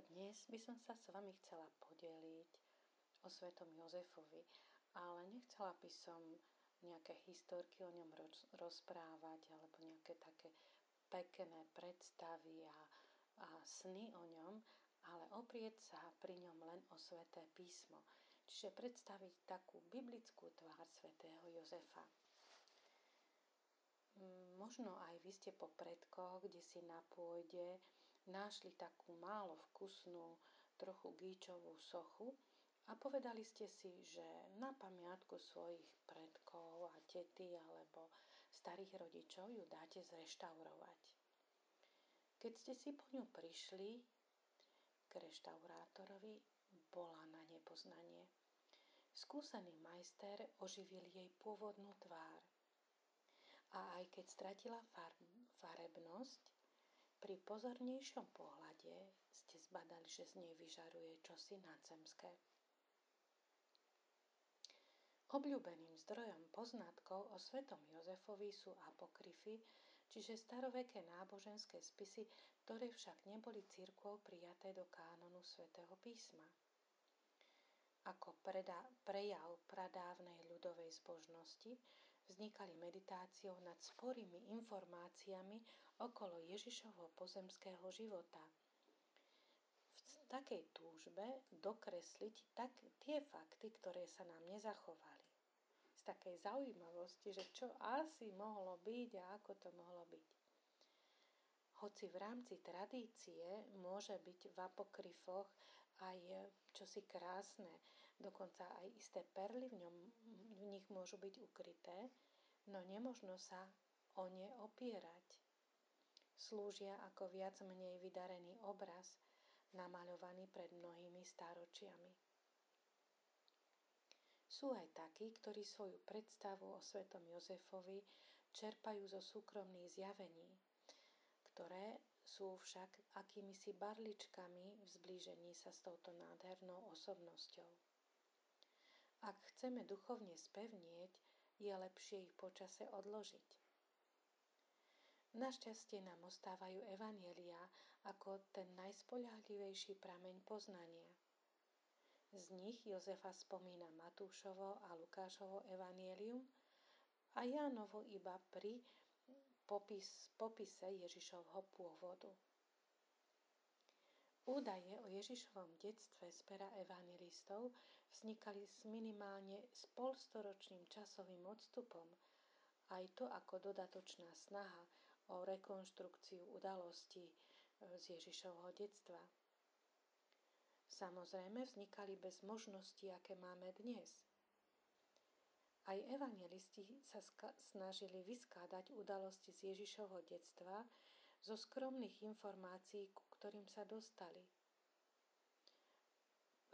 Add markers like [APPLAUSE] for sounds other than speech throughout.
Dnes by som sa s vami chcela podeliť o svetom Jozefovi, ale nechcela by som nejaké historky o ňom rozprávať alebo nejaké také pekné predstavy a, a sny o ňom, ale oprieť sa pri ňom len o sveté písmo. Čiže predstaviť takú biblickú tvár svätého Jozefa. Mm, možno aj vy ste po predkoch, kde si na pôde našli takú málo vkusnú, trochu gíčovú sochu a povedali ste si, že na pamiatku svojich predkov a tety alebo starých rodičov ju dáte zreštaurovať. Keď ste si po ňu prišli k reštaurátorovi, bola na nepoznanie. Skúsený majster oživil jej pôvodnú tvár – a aj keď stratila farebnosť, pri pozornejšom pohľade ste zbadali, že z nej vyžaruje čosi nadzemské. Obľúbeným zdrojom poznatkov o svetom Jozefovi sú apokryfy, čiže staroveké náboženské spisy, ktoré však neboli církvou prijaté do kánonu svätého písma. Ako preda, prejav pradávnej ľudovej zbožnosti vznikali meditáciou nad sporými informáciami okolo Ježišovho pozemského života. V takej túžbe dokresliť tak tie fakty, ktoré sa nám nezachovali. Z takej zaujímavosti, že čo asi mohlo byť a ako to mohlo byť. Hoci v rámci tradície môže byť v apokryfoch aj čosi krásne, dokonca aj isté perly v, ňom, v nich môžu byť ukryté, no nemožno sa o ne opierať. Slúžia ako viac menej vydarený obraz, namaľovaný pred mnohými stáročiami. Sú aj takí, ktorí svoju predstavu o svetom Jozefovi čerpajú zo súkromných zjavení, ktoré sú však akýmisi barličkami v zblížení sa s touto nádhernou osobnosťou. Ak chceme duchovne spevnieť, je lepšie ich počase odložiť. Našťastie nám ostávajú evanielia ako ten najspoľahlivejší prameň poznania. Z nich Jozefa spomína Matúšovo a Lukášovo evanielium a Jánovo iba pri popis, popise Ježišovho pôvodu. Údaje o Ježišovom detstve z pera evangelistov vznikali s minimálne s polstoročným časovým odstupom, aj to ako dodatočná snaha o rekonštrukciu udalostí e, z Ježišovho detstva. Samozrejme vznikali bez možností, aké máme dnes – aj evangelisti sa snažili vyskádať udalosti z Ježišovho detstva zo skromných informácií, ku ktorým sa dostali.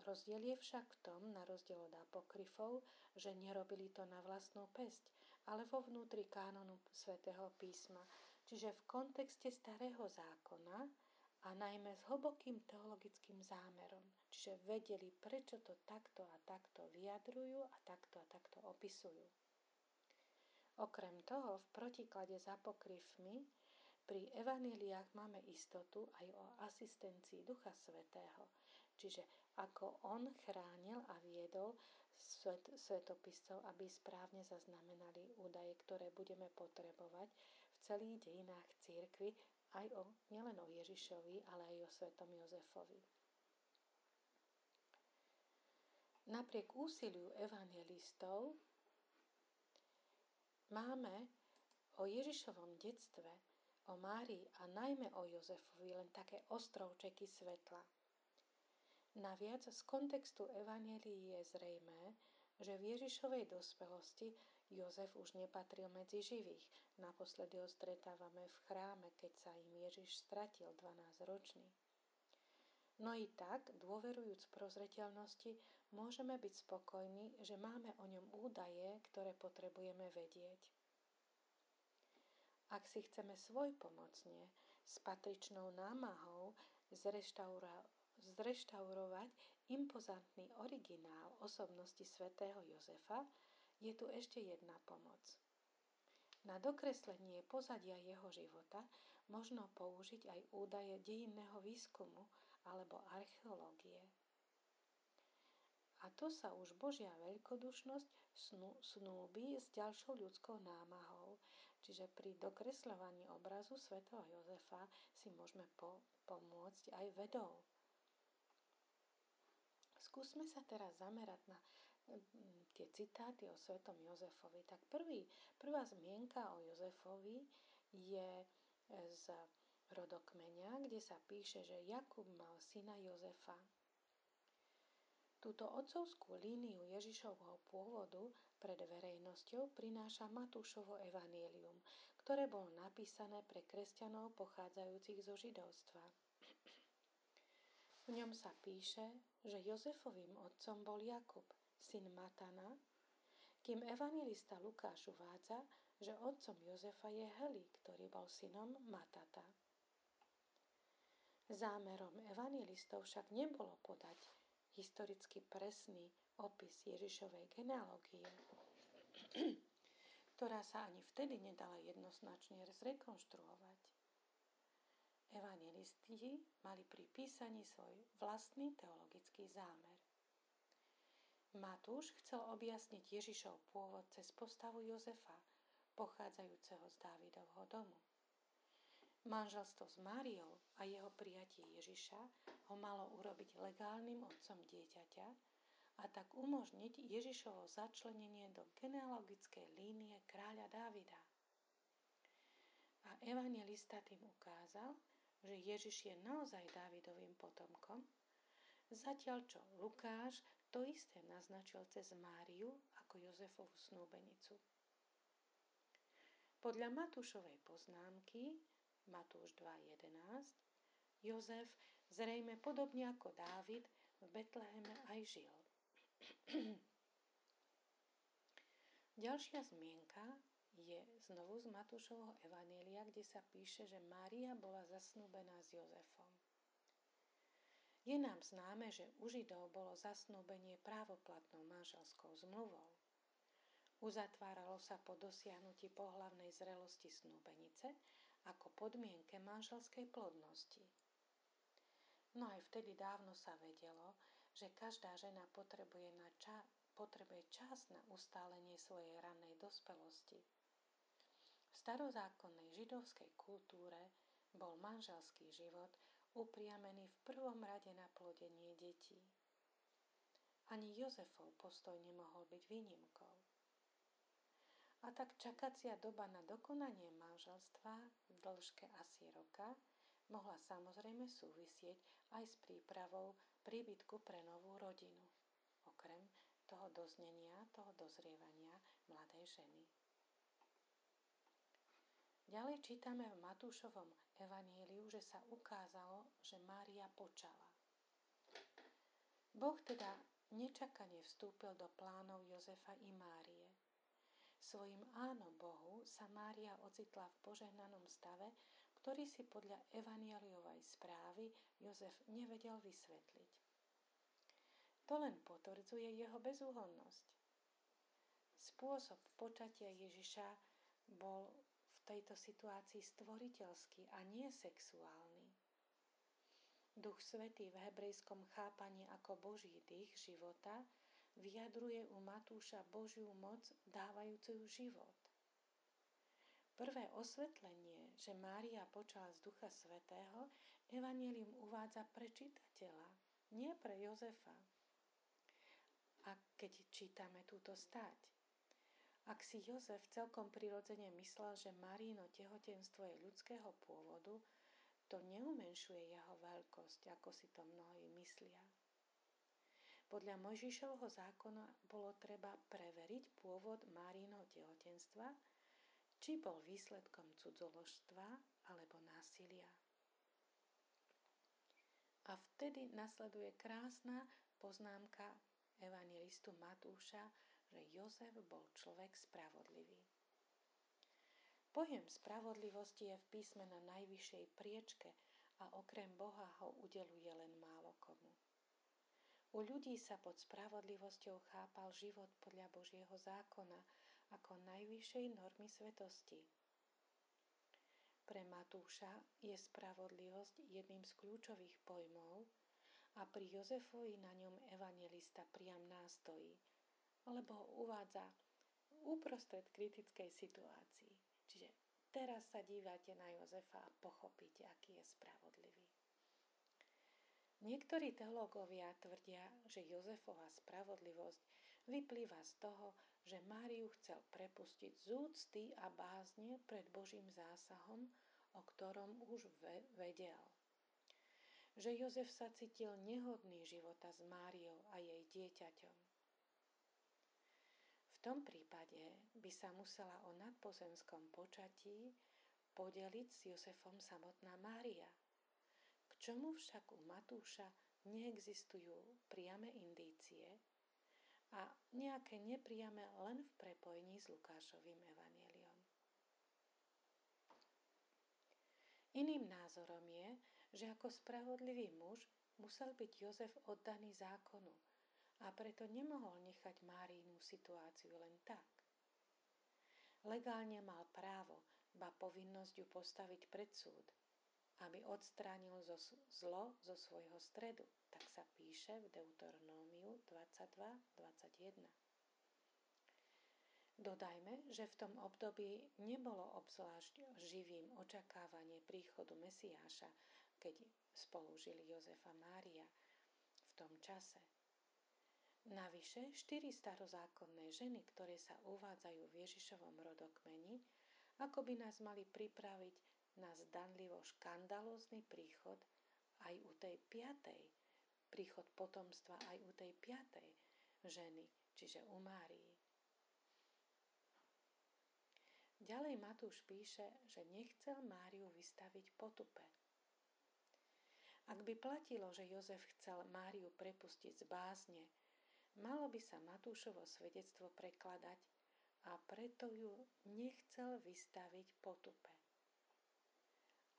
Rozdiel je však v tom, na rozdiel od apokryfov, že nerobili to na vlastnú pesť, ale vo vnútri kánonu svätého písma, čiže v kontexte starého zákona, a najmä s hlbokým teologickým zámerom. Čiže vedeli, prečo to takto a takto vyjadrujú a takto a takto opisujú. Okrem toho, v protiklade s apokryfmi, pri evaníliách máme istotu aj o asistencii Ducha Svetého, čiže ako On chránil a viedol svet, svetopiscov, aby správne zaznamenali údaje, ktoré budeme potrebovať v celých dejinách církvy aj o, nielen o Ježišovi, ale aj o svetom Jozefovi. Napriek úsiliu evangelistov máme o Ježišovom detstve, o Márii a najmä o Jozefovi len také ostrovčeky svetla. Naviac z kontextu Evangelii je zrejmé, že v Ježišovej dospelosti Jozef už nepatril medzi živých. Naposledy ho stretávame v chráme, keď sa im Ježiš stratil 12 ročný. No i tak, dôverujúc prozreteľnosti, môžeme byť spokojní, že máme o ňom údaje, ktoré potrebujeme vedieť. Ak si chceme svoj pomocne s patričnou námahou zreštaurovať zreštaurovať impozantný originál osobnosti svätého Jozefa, je tu ešte jedna pomoc. Na dokreslenie pozadia jeho života možno použiť aj údaje dejinného výskumu alebo archeológie. A to sa už Božia veľkodušnosť snúbi s ďalšou ľudskou námahou. Čiže pri dokresľovaní obrazu svätého Jozefa si môžeme po, pomôcť aj vedou. Skúsme sa teraz zamerať na mm, tie citáty o svetom Jozefovi. Tak prvý, prvá zmienka o Jozefovi je z rodokmeňa, kde sa píše, že Jakub mal syna Jozefa. Túto otcovskú líniu Ježišovho pôvodu pred verejnosťou prináša Matúšovo evanílium, ktoré bolo napísané pre kresťanov pochádzajúcich zo židovstva. V ňom sa píše, že Jozefovým otcom bol Jakub, syn Matana, kým evangelista Lukáš uvádza, že otcom Jozefa je Heli, ktorý bol synom Matata. Zámerom evangelistov však nebolo podať historicky presný opis Ježišovej genealógie, [CLEARS THROAT] ktorá sa ani vtedy nedala jednoznačne zrekonštruovať. Evangelisti mali pri písaní svoj vlastný teologický zámer. Matúš chcel objasniť Ježišov pôvod cez postavu Jozefa, pochádzajúceho z Dávidovho domu. Manželstvo s Máriou a jeho prijatie Ježiša ho malo urobiť legálnym otcom dieťaťa a tak umožniť Ježišovo začlenenie do genealogickej línie kráľa Dávida. A evangelista tým ukázal, že Ježiš je naozaj Dávidovým potomkom, zatiaľ čo Lukáš to isté naznačil cez Máriu ako Jozefovú snúbenicu. Podľa Matúšovej poznámky Matúš 2.11, Jozef zrejme podobne ako Dávid v Betleheme aj žil. [CLEARS THROAT] Ďalšia zmienka je znovu z Matúšovho Evanielia, kde sa píše, že Mária bola zasnúbená s Jozefom. Je nám známe, že u Židov bolo zasnúbenie právoplatnou manželskou zmluvou. Uzatváralo sa po dosiahnutí pohlavnej zrelosti snúbenice ako podmienke manželskej plodnosti. No aj vtedy dávno sa vedelo, že každá žena potrebuje, na ča- potrebuje čas na ustálenie svojej rannej dospelosti. V starozákonnej židovskej kultúre bol manželský život upriamený v prvom rade na plodenie detí. Ani Jozefov postoj nemohol byť výnimkou. A tak čakacia doba na dokonanie manželstva v dĺžke asi roka mohla samozrejme súvisieť aj s prípravou príbytku pre novú rodinu, okrem toho doznenia, toho dozrievania mladej ženy. Ďalej čítame v Matúšovom evaníliu, že sa ukázalo, že Mária počala. Boh teda nečakane vstúpil do plánov Jozefa i Márie – Svojim áno Bohu sa Mária ocitla v požehnanom stave, ktorý si podľa Evanieliovej správy Jozef nevedel vysvetliť. To len potvrdzuje jeho bezúhonnosť. Spôsob počatia Ježiša bol tejto situácii stvoriteľský a nie sexuálny. Duch Svetý v hebrejskom chápaní ako Boží dých života vyjadruje u Matúša Božiu moc dávajúcu život. Prvé osvetlenie, že Mária počala z Ducha Svetého, Evangelium uvádza pre čitateľa, nie pre Jozefa. A keď čítame túto stať, ak si Jozef celkom prirodzene myslel, že Maríno tehotenstvo je ľudského pôvodu, to neumenšuje jeho veľkosť, ako si to mnohí myslia. Podľa Mojžišovho zákona bolo treba preveriť pôvod Márínho tehotenstva, či bol výsledkom cudzoložstva alebo násilia. A vtedy nasleduje krásna poznámka evangelistu Matúša, že Jozef bol človek spravodlivý. Pojem spravodlivosti je v písme na najvyššej priečke a okrem Boha ho udeluje len málo komu. U ľudí sa pod spravodlivosťou chápal život podľa Božieho zákona ako najvyššej normy svetosti. Pre Matúša je spravodlivosť jedným z kľúčových pojmov, a pri Jozefovi na ňom evangelista priam nástojí, lebo ho uvádza uprostred kritickej situácii. Čiže teraz sa dívate na Jozefa a pochopíte, aký je spravodlivý. Niektorí teológovia tvrdia, že Jozefova spravodlivosť vyplýva z toho, že Máriu chcel prepustiť z úcty a bázne pred Božím zásahom, o ktorom už vedel že Jozef sa cítil nehodný života s Máriou a jej dieťaťom. Tom prípade by sa musela o nadpozemskom počatí podeliť s Jozefom samotná Mária, k čomu však u Matúša neexistujú priame indície a nejaké nepriame len v prepojení s Lukášovým evaneliom. Iným názorom je, že ako spravodlivý muž musel byť Jozef oddaný zákonu a preto nemohol nechať Márínu situáciu len tak. Legálne mal právo, ba povinnosť ju postaviť pred súd, aby odstránil zo zlo zo svojho stredu. Tak sa píše v Deuteronómiu 22.21. Dodajme, že v tom období nebolo obzvlášť živým očakávanie príchodu Mesiáša, keď spolu žili Jozef a Mária v tom čase. Navyše, štyri starozákonné ženy, ktoré sa uvádzajú v Ježišovom rodokmeni, ako by nás mali pripraviť na zdanlivo škandalózny príchod aj u tej piatej, príchod potomstva aj u tej piatej ženy, čiže u Márii. Ďalej Matúš píše, že nechcel Máriu vystaviť potupe. Ak by platilo, že Jozef chcel Máriu prepustiť z bázne, malo by sa Matúšovo svedectvo prekladať a preto ju nechcel vystaviť potupe.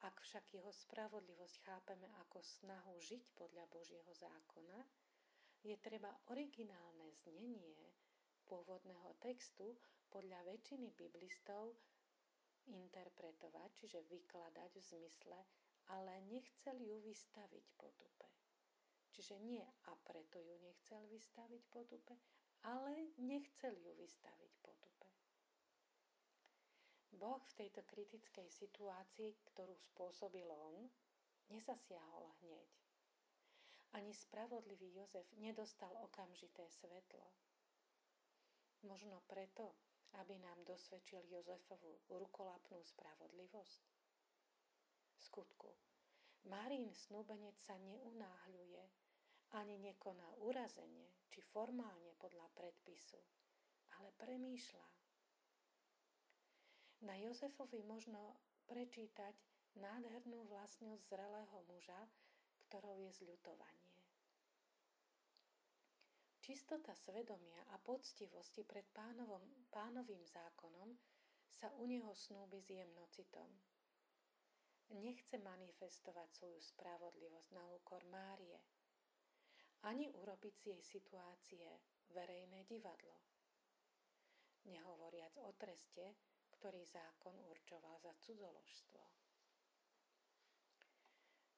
Ak však jeho spravodlivosť chápeme ako snahu žiť podľa Božieho zákona, je treba originálne znenie pôvodného textu podľa väčšiny biblistov interpretovať, čiže vykladať v zmysle, ale nechcel ju vystaviť potupe. Čiže nie a preto ju nechcel vystaviť potupe, ale nechcel ju vystaviť potupe. Boh v tejto kritickej situácii, ktorú spôsobil on, nezasiahol hneď. Ani spravodlivý Jozef nedostal okamžité svetlo, Možno preto, aby nám dosvedčil Jozefovu rukolapnú spravodlivosť. Skutku, Marín snúbenec sa neunáhľuje, ani nekoná urazenie či formálne podľa predpisu, ale premýšľa. Na Jozefovi možno prečítať nádhernú vlastnosť zrelého muža, ktorou je zľutovanie. Čistota svedomia a poctivosti pred pánovom, pánovým zákonom sa u neho snúbi s jemnocitom. Nechce manifestovať svoju spravodlivosť na úkor Márie, ani urobiť z jej situácie verejné divadlo. Nehovoriac o treste, ktorý zákon určoval za cudzoložstvo.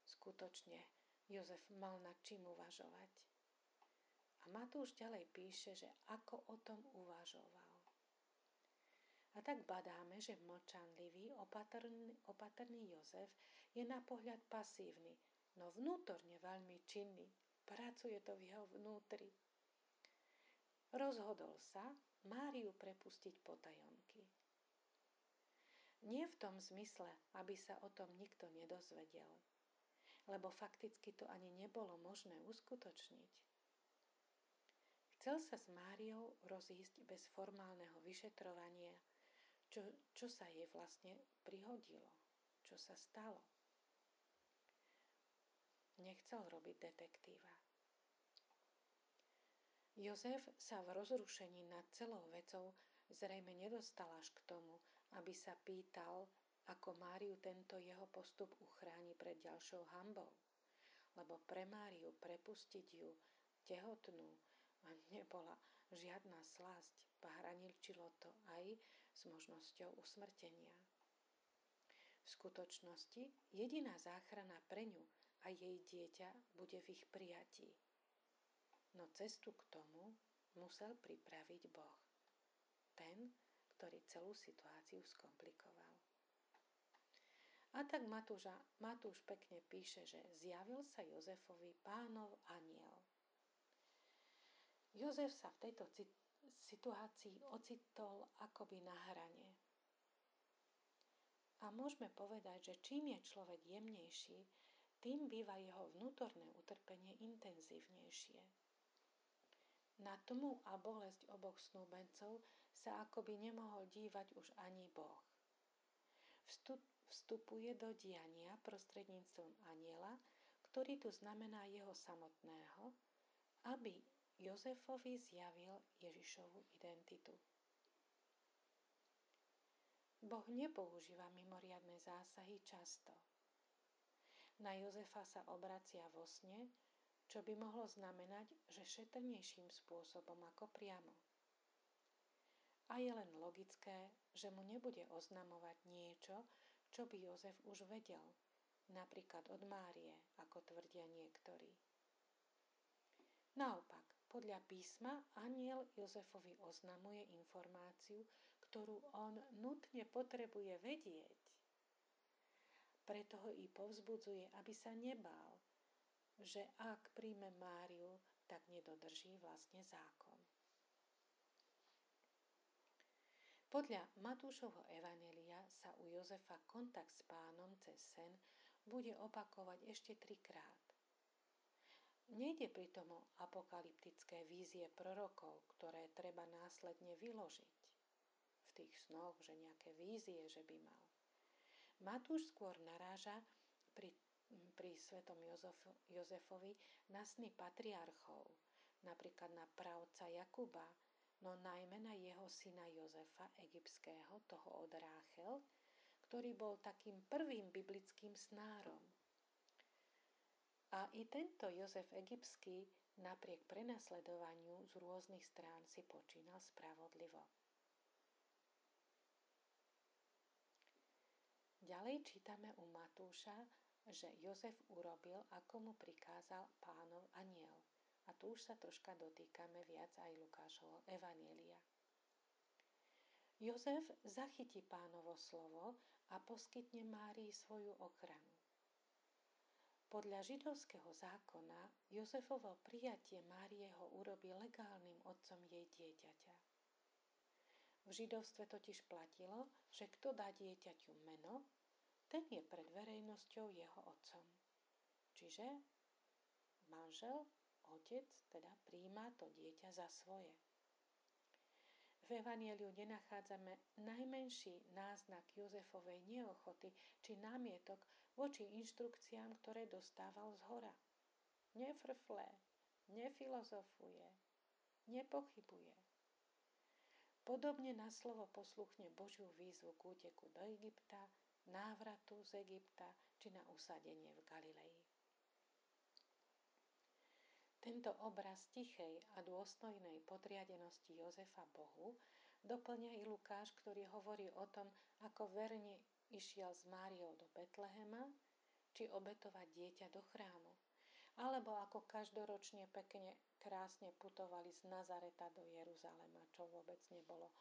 Skutočne, Jozef mal nad čím uvažovať. A Matúš ďalej píše, že ako o tom uvažoval. A tak badáme, že mlčanlivý, opatrný, opatrný Jozef je na pohľad pasívny, no vnútorne veľmi činný. Pracuje to v jeho vnútri. Rozhodol sa Máriu prepustiť potajomky. Nie v tom zmysle, aby sa o tom nikto nedozvedel, lebo fakticky to ani nebolo možné uskutočniť. Chcel sa s Máriou rozísť bez formálneho vyšetrovania, čo, čo sa jej vlastne prihodilo, čo sa stalo. Nechcel robiť detektíva. Jozef sa v rozrušení nad celou vecou zrejme nedostal až k tomu, aby sa pýtal, ako Máriu tento jeho postup uchráni pred ďalšou hambou. Lebo pre Máriu prepustiť ju tehotnú a nebola žiadna slasť, pahranilčilo to aj s možnosťou usmrtenia. V skutočnosti jediná záchrana pre ňu a jej dieťa bude v ich prijatí. No cestu k tomu musel pripraviť Boh. Ten, ktorý celú situáciu skomplikoval. A tak Matúža, Matúš pekne píše, že zjavil sa Jozefovi pánov aniel. Jozef sa v tejto situácii ocitol akoby na hrane. A môžeme povedať, že čím je človek jemnejší, tým býva jeho vnútorné utrpenie intenzívnejšie. Na tmu a bolesť oboch snúbencov sa akoby nemohol dívať už ani Boh. Vstup, vstupuje do diania prostredníctvom aniela, ktorý tu znamená jeho samotného, aby Jozefovi zjavil Ježišovu identitu. Boh nepoužíva mimoriadne zásahy často. Na Jozefa sa obracia vo sne, čo by mohlo znamenať, že šetrnejším spôsobom ako priamo. A je len logické, že mu nebude oznamovať niečo, čo by Jozef už vedel, napríklad od Márie, ako tvrdia niektorí. Naopak, podľa písma aniel Jozefovi oznamuje informáciu, ktorú on nutne potrebuje vedieť. Preto ho i povzbudzuje, aby sa nebál, že ak príjme Máriu, tak nedodrží vlastne zákon. Podľa Matúšovho evanelia sa u Jozefa kontakt s pánom cez sen bude opakovať ešte trikrát. Nejde pritom o apokalyptické vízie prorokov, ktoré treba následne vyložiť. V tých snoch, že nejaké vízie, že by mal. Matúš skôr naráža pri, pri svetom Jozef, Jozefovi na sny patriarchov, napríklad na pravca Jakuba, no najmä na jeho syna Jozefa egyptského, toho od Ráchel, ktorý bol takým prvým biblickým snárom – a i tento Jozef Egyptský napriek prenasledovaniu z rôznych strán si počínal spravodlivo. Ďalej čítame u Matúša, že Jozef urobil, ako mu prikázal pánov aniel. A tu už sa troška dotýkame viac aj Lukášovho Evanielia. Jozef zachytí pánovo slovo a poskytne Márii svoju ochranu. Podľa židovského zákona Jozefovo prijatie Márieho urobí legálnym otcom jej dieťaťa. V židovstve totiž platilo, že kto dá dieťaťu meno, ten je pred verejnosťou jeho otcom. Čiže manžel, otec teda príjma to dieťa za svoje. V Evangeliu nenachádzame najmenší náznak Jozefovej neochoty či námietok voči inštrukciám, ktoré dostával z hora. Nefrflé, nefilozofuje, nepochybuje. Podobne na slovo posluchne Božiu výzvu k úteku do Egypta, návratu z Egypta či na usadenie v Galilei. Tento obraz tichej a dôstojnej podriadenosti Jozefa Bohu doplňa i Lukáš, ktorý hovorí o tom, ako verne išiel s Máriou do Betlehema, či obetovať dieťa do chrámu, alebo ako každoročne pekne krásne putovali z Nazareta do Jeruzalema, čo vôbec nebolo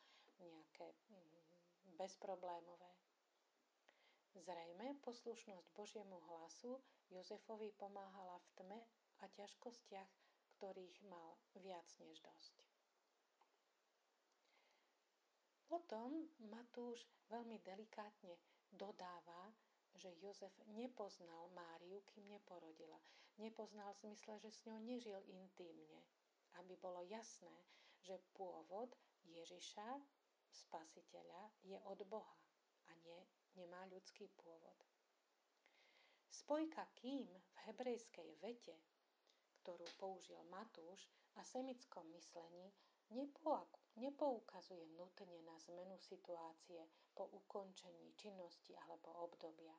nejaké mm, bezproblémové. Zrejme poslušnosť Božiemu hlasu Jozefovi pomáhala v tme a ťažkostiach, ktorých mal viac než dosť. Potom Matúš veľmi delikátne dodáva, že Jozef nepoznal Máriu, kým neporodila. Nepoznal v zmysle, že s ňou nežil intímne. Aby bolo jasné, že pôvod Ježiša, spasiteľa, je od Boha a nie, nemá ľudský pôvod. Spojka kým v hebrejskej vete ktorú použil Matúš a semickom myslení, nepoukazuje nutne na zmenu situácie po ukončení činnosti alebo obdobia.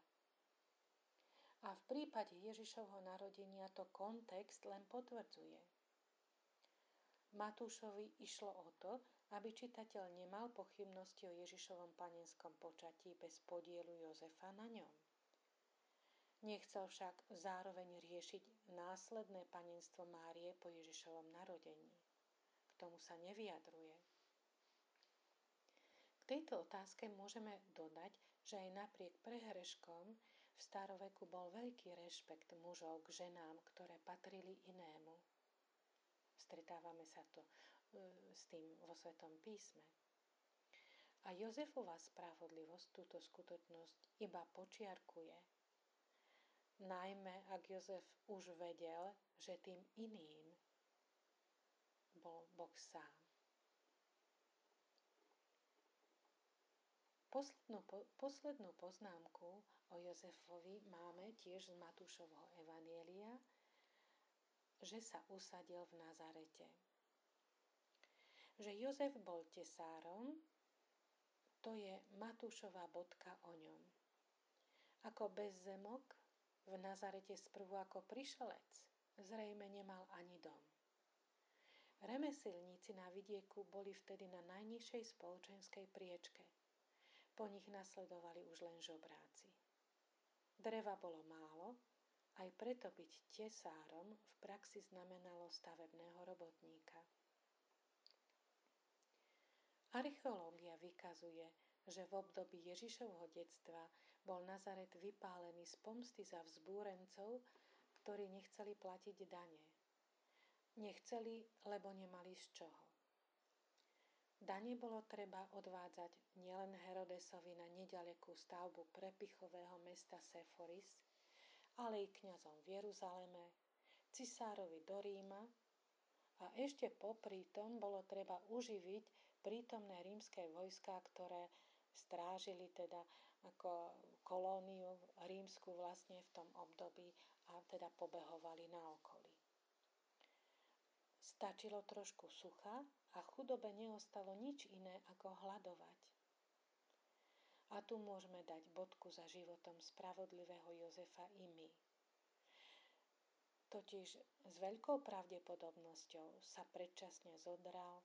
A v prípade Ježišovho narodenia to kontext len potvrdzuje. Matúšovi išlo o to, aby čitateľ nemal pochybnosti o Ježišovom panenskom počatí bez podielu Jozefa na ňom. Nechcel však zároveň riešiť následné panenstvo Márie po Ježišovom narodení. Tomu sa nevyjadruje. K tejto otázke môžeme dodať, že aj napriek prehreškom v staroveku bol veľký rešpekt mužov k ženám, ktoré patrili inému. Stretávame sa to e, s tým vo Svetom písme. A Jozefova spravodlivosť túto skutočnosť iba počiarkuje najmä ak Jozef už vedel, že tým iným bol Boh sám. Poslednú, po, poslednú poznámku o Jozefovi máme tiež z Matúšovho Evanielia, že sa usadil v Nazarete. Že Jozef bol tesárom, to je Matúšová bodka o ňom. Ako bezzemok v Nazarete sprvu ako prišelec, zrejme nemal ani dom. Remesilníci na vidieku boli vtedy na najnižšej spoločenskej priečke. Po nich nasledovali už len žobráci. Dreva bolo málo, aj preto byť tesárom v praxi znamenalo stavebného robotníka. Archeológia vykazuje, že v období Ježišovho detstva bol Nazaret vypálený z pomsty za vzbúrencov, ktorí nechceli platiť dane. Nechceli, lebo nemali z čoho. Dane bolo treba odvádzať nielen Herodesovi na nedalekú stavbu prepichového mesta Seforis, ale i kňazom v Jeruzaleme, cisárovi do Ríma a ešte popri tom bolo treba uživiť prítomné rímske vojská, ktoré strážili teda ako kolóniu rímsku vlastne v tom období a teda pobehovali na okolí. Stačilo trošku sucha a chudobe neostalo nič iné ako hľadovať. A tu môžeme dať bodku za životom spravodlivého Jozefa i my. Totiž s veľkou pravdepodobnosťou sa predčasne zodral,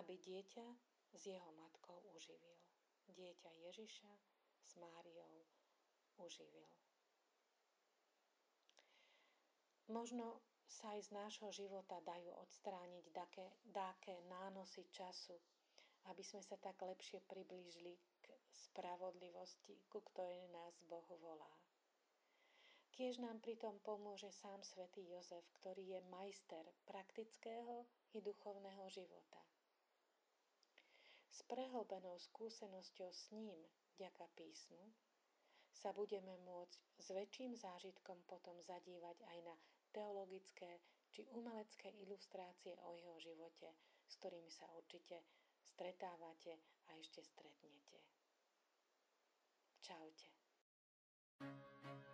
aby dieťa s jeho matkou uživil dieťa Ježiša s Máriou uživil. Možno sa aj z nášho života dajú odstrániť také, dáke nánosy času, aby sme sa tak lepšie priblížili k spravodlivosti, ku ktorej nás Boh volá. Kiež nám pritom pomôže sám svätý Jozef, ktorý je majster praktického i duchovného života s prehlbenou skúsenosťou s ním, ďaka písmu, sa budeme môcť s väčším zážitkom potom zadívať aj na teologické či umelecké ilustrácie o jeho živote, s ktorými sa určite stretávate a ešte stretnete. Čaute. thank you